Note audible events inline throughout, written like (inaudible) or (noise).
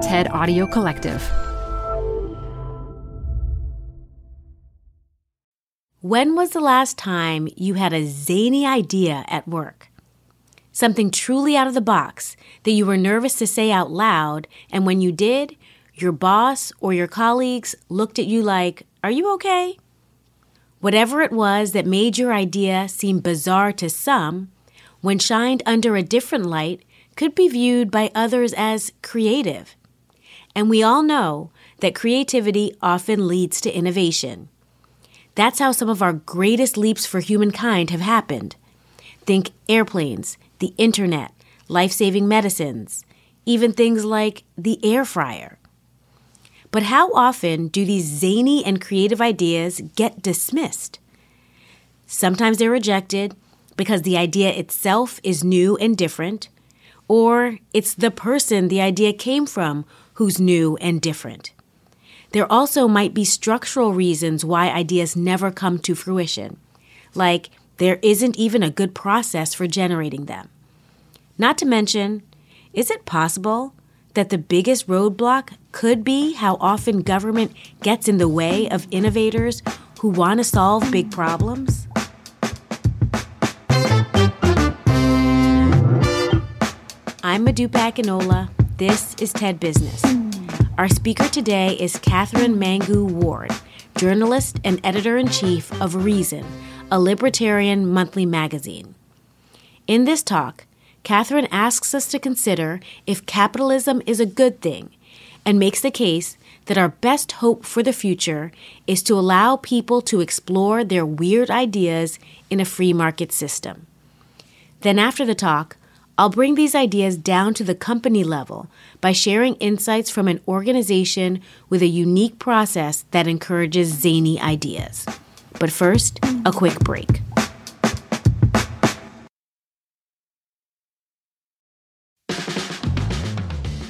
TED Audio Collective. When was the last time you had a zany idea at work? Something truly out of the box that you were nervous to say out loud, and when you did, your boss or your colleagues looked at you like, Are you okay? Whatever it was that made your idea seem bizarre to some, when shined under a different light, could be viewed by others as creative. And we all know that creativity often leads to innovation. That's how some of our greatest leaps for humankind have happened. Think airplanes, the internet, life saving medicines, even things like the air fryer. But how often do these zany and creative ideas get dismissed? Sometimes they're rejected because the idea itself is new and different, or it's the person the idea came from who's new and different. There also might be structural reasons why ideas never come to fruition, like there isn't even a good process for generating them. Not to mention, is it possible that the biggest roadblock could be how often government gets in the way of innovators who want to solve big problems? I'm Modupe Akinola. This is TED Business. Our speaker today is Katherine Mangu-Ward, journalist and editor in chief of Reason, a libertarian monthly magazine. In this talk, Katherine asks us to consider if capitalism is a good thing and makes the case that our best hope for the future is to allow people to explore their weird ideas in a free market system. Then, after the talk, I'll bring these ideas down to the company level by sharing insights from an organization with a unique process that encourages zany ideas. But first, a quick break.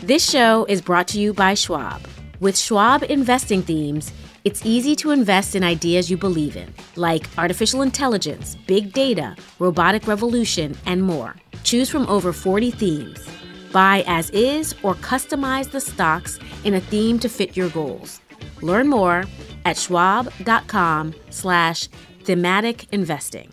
This show is brought to you by Schwab. With Schwab investing themes, it's easy to invest in ideas you believe in, like artificial intelligence, big data, robotic revolution, and more. Choose from over 40 themes. Buy as is or customize the stocks in a theme to fit your goals. Learn more at schwab.com slash thematic investing.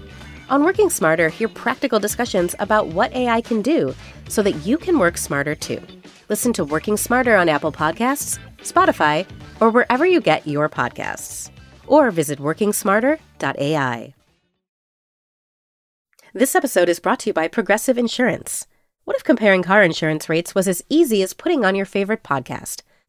On Working Smarter, hear practical discussions about what AI can do so that you can work smarter too. Listen to Working Smarter on Apple Podcasts, Spotify, or wherever you get your podcasts. Or visit workingsmarter.ai. This episode is brought to you by Progressive Insurance. What if comparing car insurance rates was as easy as putting on your favorite podcast?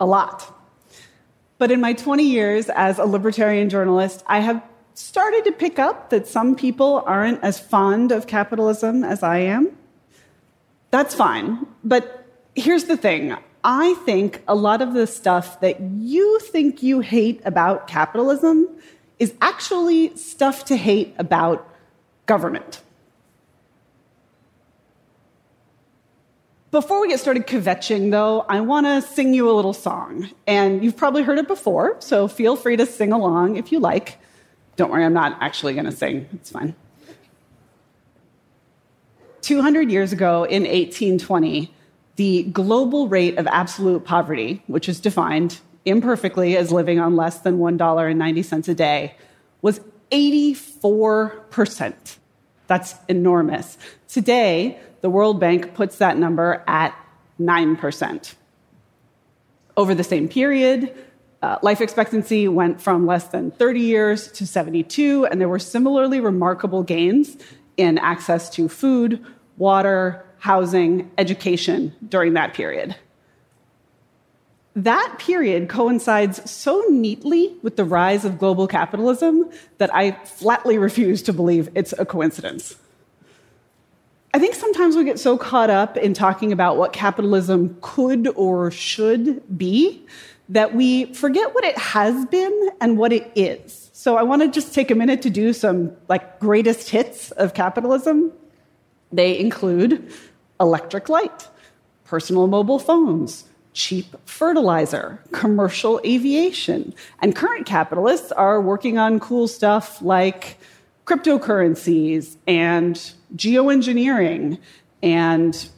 a lot. But in my 20 years as a libertarian journalist, I have started to pick up that some people aren't as fond of capitalism as I am. That's fine. But here's the thing I think a lot of the stuff that you think you hate about capitalism is actually stuff to hate about government. Before we get started kvetching, though, I want to sing you a little song. And you've probably heard it before, so feel free to sing along if you like. Don't worry, I'm not actually going to sing. It's fine. 200 years ago in 1820, the global rate of absolute poverty, which is defined imperfectly as living on less than $1.90 a day, was 84%. That's enormous. Today, the World Bank puts that number at 9%. Over the same period, uh, life expectancy went from less than 30 years to 72, and there were similarly remarkable gains in access to food, water, housing, education during that period. That period coincides so neatly with the rise of global capitalism that I flatly refuse to believe it's a coincidence. I think sometimes we get so caught up in talking about what capitalism could or should be that we forget what it has been and what it is. So I want to just take a minute to do some like greatest hits of capitalism. They include electric light, personal mobile phones, cheap fertilizer, commercial aviation. And current capitalists are working on cool stuff like cryptocurrencies and geoengineering and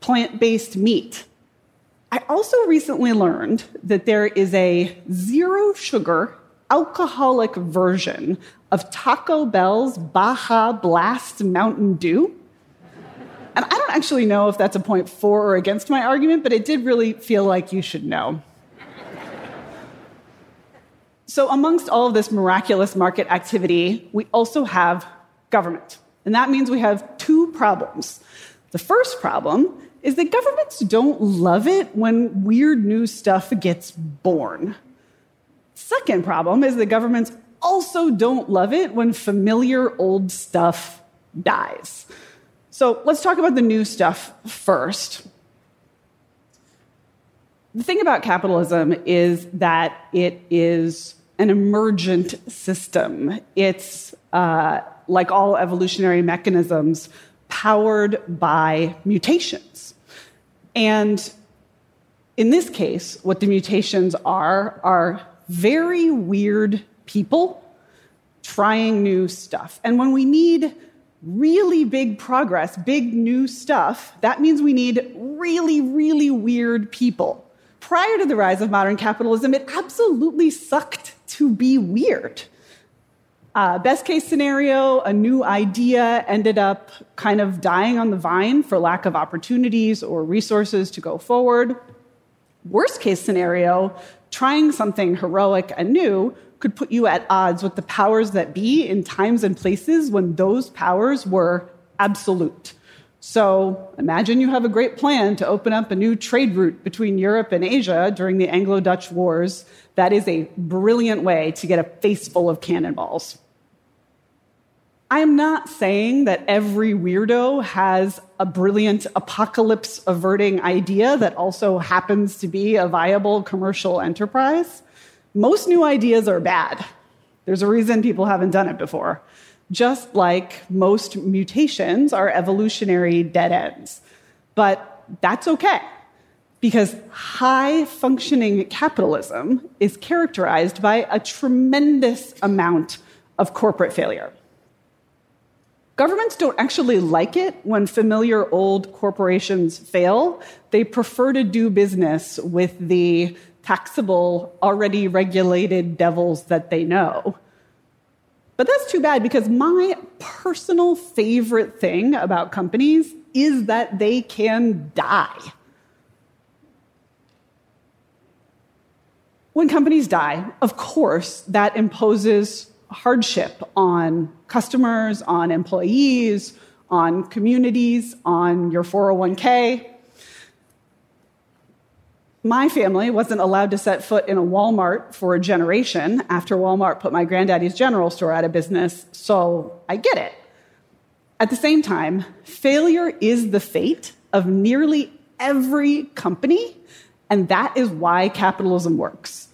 plant based meat I also recently learned that there is a zero sugar alcoholic version of Taco Bell's Baja Blast Mountain Dew. And I don't actually know if that's a point for or against my argument, but it did really feel like you should know. so, amongst all of this miraculous market activity, we also have government. And that means we have two problems. The first problem is that governments don't love it when weird new stuff gets born. Second problem is that governments also don't love it when familiar old stuff dies. So let's talk about the new stuff first. The thing about capitalism is that it is an emergent system. It's uh, like all evolutionary mechanisms, powered by mutations. And in this case, what the mutations are are very weird people trying new stuff. And when we need really big progress, big new stuff, that means we need really, really weird people. Prior to the rise of modern capitalism, it absolutely sucked to be weird. Uh, best case scenario, a new idea ended up kind of dying on the vine for lack of opportunities or resources to go forward. Worst case scenario, trying something heroic and new could put you at odds with the powers that be in times and places when those powers were absolute. So imagine you have a great plan to open up a new trade route between Europe and Asia during the Anglo Dutch Wars. That is a brilliant way to get a face full of cannonballs. I am not saying that every weirdo has a brilliant apocalypse averting idea that also happens to be a viable commercial enterprise. Most new ideas are bad. There's a reason people haven't done it before. Just like most mutations are evolutionary dead ends. But that's okay, because high functioning capitalism is characterized by a tremendous amount of corporate failure. Governments don't actually like it when familiar old corporations fail. They prefer to do business with the taxable, already regulated devils that they know. But that's too bad because my personal favorite thing about companies is that they can die. When companies die, of course, that imposes hardship on customers, on employees, on communities, on your 401k. My family wasn't allowed to set foot in a Walmart for a generation after Walmart put my granddaddy's general store out of business, so I get it. At the same time, failure is the fate of nearly every company, and that is why capitalism works.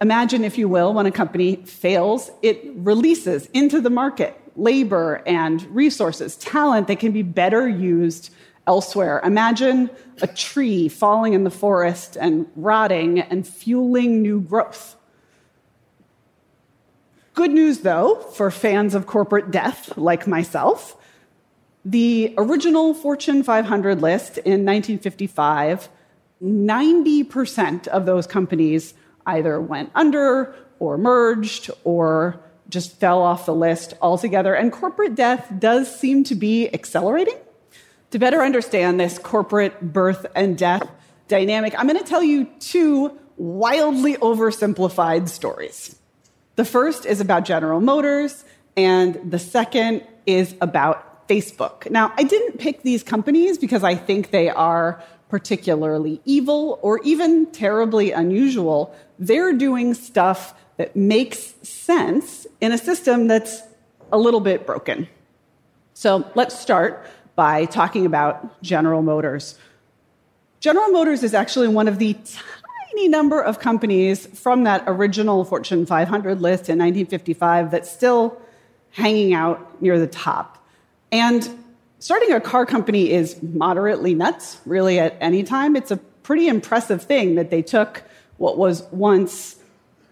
Imagine, if you will, when a company fails, it releases into the market labor and resources, talent that can be better used elsewhere. Imagine a tree falling in the forest and rotting and fueling new growth. Good news, though, for fans of corporate death like myself. The original Fortune 500 list in 1955, 90% of those companies either went under or merged or just fell off the list altogether. And corporate death does seem to be accelerating. To better understand this corporate birth and death dynamic, I'm going to tell you two wildly oversimplified stories. The first is about General Motors, and the second is about Facebook. Now, I didn't pick these companies because I think they are particularly evil or even terribly unusual. They're doing stuff that makes sense in a system that's a little bit broken. So let's start by talking about General Motors. General Motors is actually one of the tiny number of companies from that original Fortune 500 list in 1955 that's still hanging out near the top. And starting a car company is moderately nuts, really, at any time. It's a pretty impressive thing that they took what was once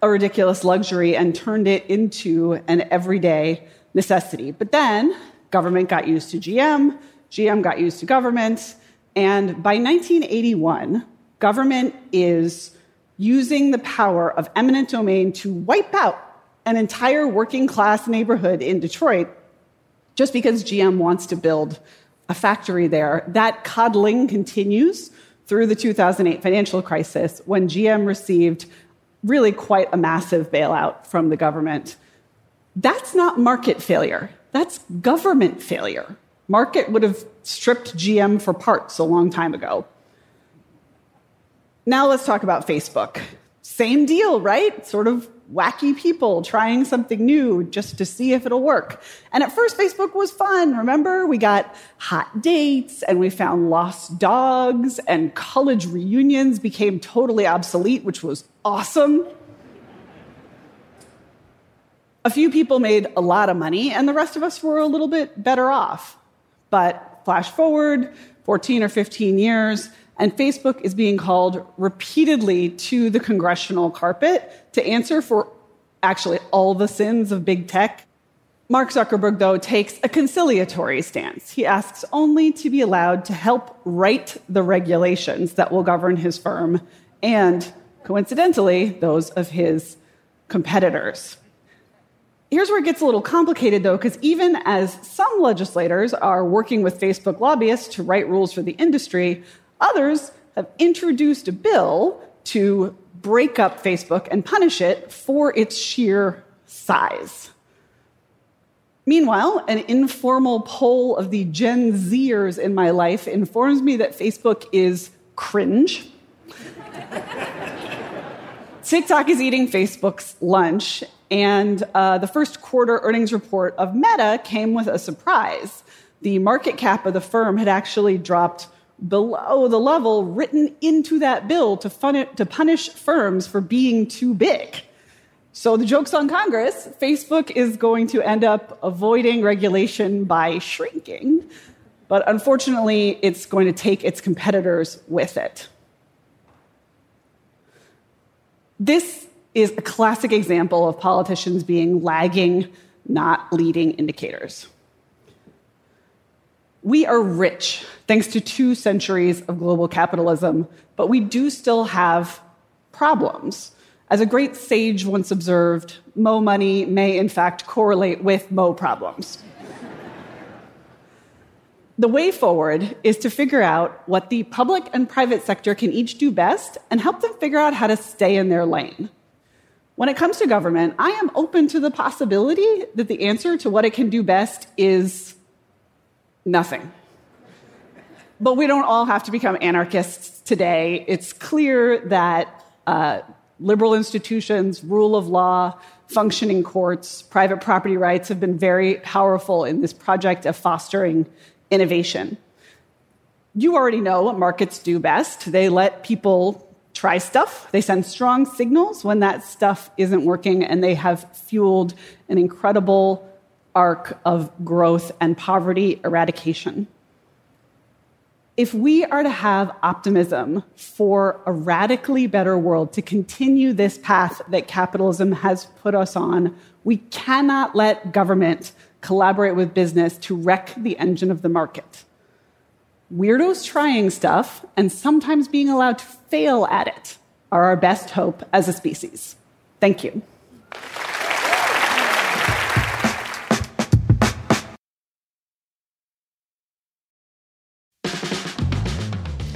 a ridiculous luxury and turned it into an everyday necessity. But then government got used to GM, GM got used to government, and by 1981, government is using the power of eminent domain to wipe out an entire working class neighborhood in Detroit just because GM wants to build a factory there. That coddling continues through the 2008 financial crisis when GM received really quite a massive bailout from the government. That's not market failure, that's government failure. Market would have stripped GM for parts a long time ago. Now let's talk about Facebook. Same deal, right? Sort of wacky people trying something new just to see if it'll work. And at first, Facebook was fun. Remember, we got hot dates and we found lost dogs, and college reunions became totally obsolete, which was awesome. A few people made a lot of money, and the rest of us were a little bit better off. But flash forward 14 or 15 years, and Facebook is being called repeatedly to the congressional carpet to answer for actually all the sins of big tech. Mark Zuckerberg, though, takes a conciliatory stance. He asks only to be allowed to help write the regulations that will govern his firm and, coincidentally, those of his competitors. Here's where it gets a little complicated, though, because even as some legislators are working with Facebook lobbyists to write rules for the industry, Others have introduced a bill to break up Facebook and punish it for its sheer size. Meanwhile, an informal poll of the Gen Zers in my life informs me that Facebook is cringe. (laughs) TikTok is eating Facebook's lunch, and uh, the first quarter earnings report of Meta came with a surprise. The market cap of the firm had actually dropped below the level written into that bill to, to punish firms for being too big. So the joke's on Congress. Facebook is going to end up avoiding regulation by shrinking, but unfortunately, it's going to take its competitors with it. This is a classic example of politicians being lagging, not leading indicators. We are rich thanks to two centuries of global capitalism, but we do still have problems. As a great sage once observed, Mo money may in fact correlate with Mo problems. the way forward is to figure out what the public and private sector can each do best and help them figure out how to stay in their lane. When it comes to government, I am open to the possibility that the answer to what it can do best is nothing. But we don't all have to become anarchists today. It's clear that uh, liberal institutions, rule of law, functioning courts, private property rights have been very powerful in this project of fostering innovation. You already know what markets do best. They let people try stuff, they send strong signals when that stuff isn't working, and they have fueled an incredible arc of growth and poverty eradication. If we are to have optimism for a radically better world, to continue this path that capitalism has put us on, We cannot let government collaborate with business to wreck the engine of the market. Weirdos trying stuff and sometimes being allowed to fail at it are our best hope as a species. Thank you.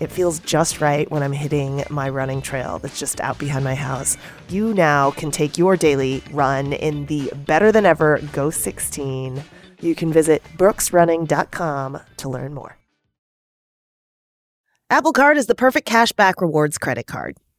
it feels just right when I'm hitting my running trail that's just out behind my house. You now can take your daily run in the better than ever Ghost 16. You can visit brooksrunning.com to learn more. Apple Card is the perfect cashback rewards credit card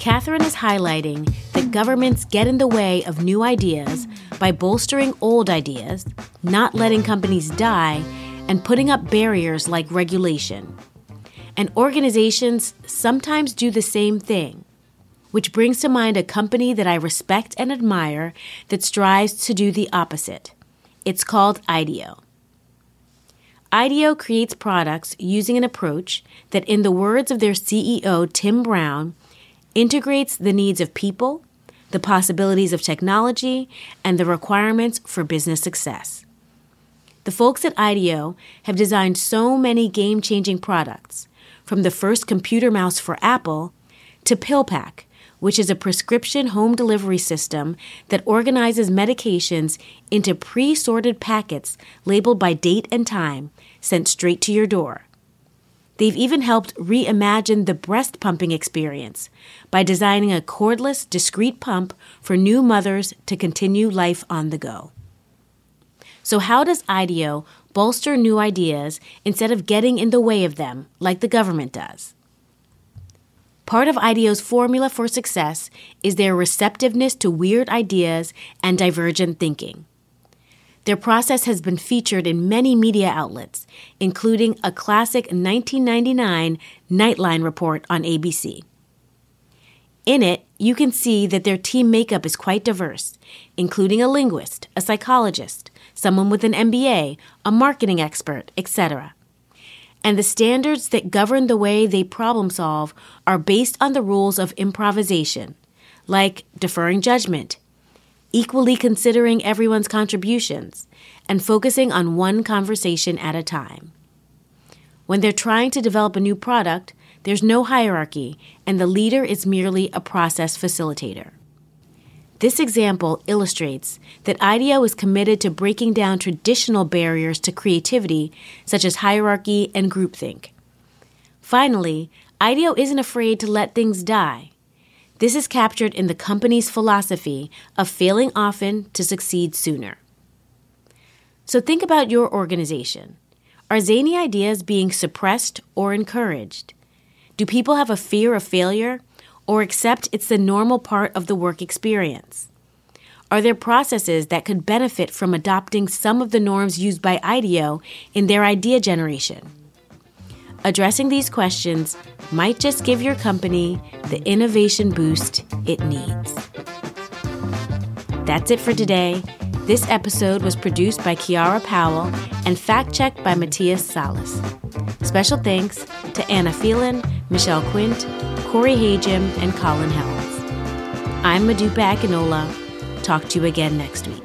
Katherine is highlighting that governments get in the way of new ideas by bolstering old ideas, not letting companies die, and putting up barriers like regulation. And organizations sometimes do the same thing, which brings to mind a company that I respect and admire that strives to do the opposite. It's called IDEO. IDEO creates products using an approach that, in the words of their CEO, Tim Brown, integrates the needs of people, the possibilities of technology, and the requirements for business success. The folks at IDEO have designed so many game changing products, from the first computer mouse for Apple to PillPack, which is a prescription home delivery system that organizes medications into pre sorted packets labeled by date and time sent straight to your door. They've even helped reimagine the breast pumping experience by designing a cordless, discreet pump for new mothers to continue life on the go. So, how does IDEO bolster new ideas instead of getting in the way of them like the government does? Part of IDEO's formula for success is their receptiveness to weird ideas and divergent thinking. Their process has been featured in many media outlets, including a classic 1999 Nightline report on ABC. In it, you can see that their team makeup is quite diverse, including a linguist, a psychologist, someone with an MBA, a marketing expert, etc. And the standards that govern the way they problem solve are based on the rules of improvisation, like deferring judgment, equally considering everyone's contributions, and focusing on one conversation at a time. When they're trying to develop a new product, there's no hierarchy, and the leader is merely a process facilitator. This example illustrates that IDEO is committed to breaking down traditional barriers to creativity, such as hierarchy and groupthink. Finally, IDEO isn't afraid to let things die. This is captured in the company's philosophy of failing often to succeed sooner. So think about your organization. Are zany ideas being suppressed or encouraged? Do people have a fear of failure or accept it's the normal part of the work experience? Are there processes that could benefit from adopting some of the norms used by IDEO in their idea generation? Addressing these questions might just give your company the innovation boost it needs. That's it for today. This episode was produced by Kiara Powell and fact checked by Matthias Salas. Special thanks to Anna Phelan, Michelle Quint, Corey Hajim, and Colin Helms. I'm Modupe Akinola. Talk to you again next week.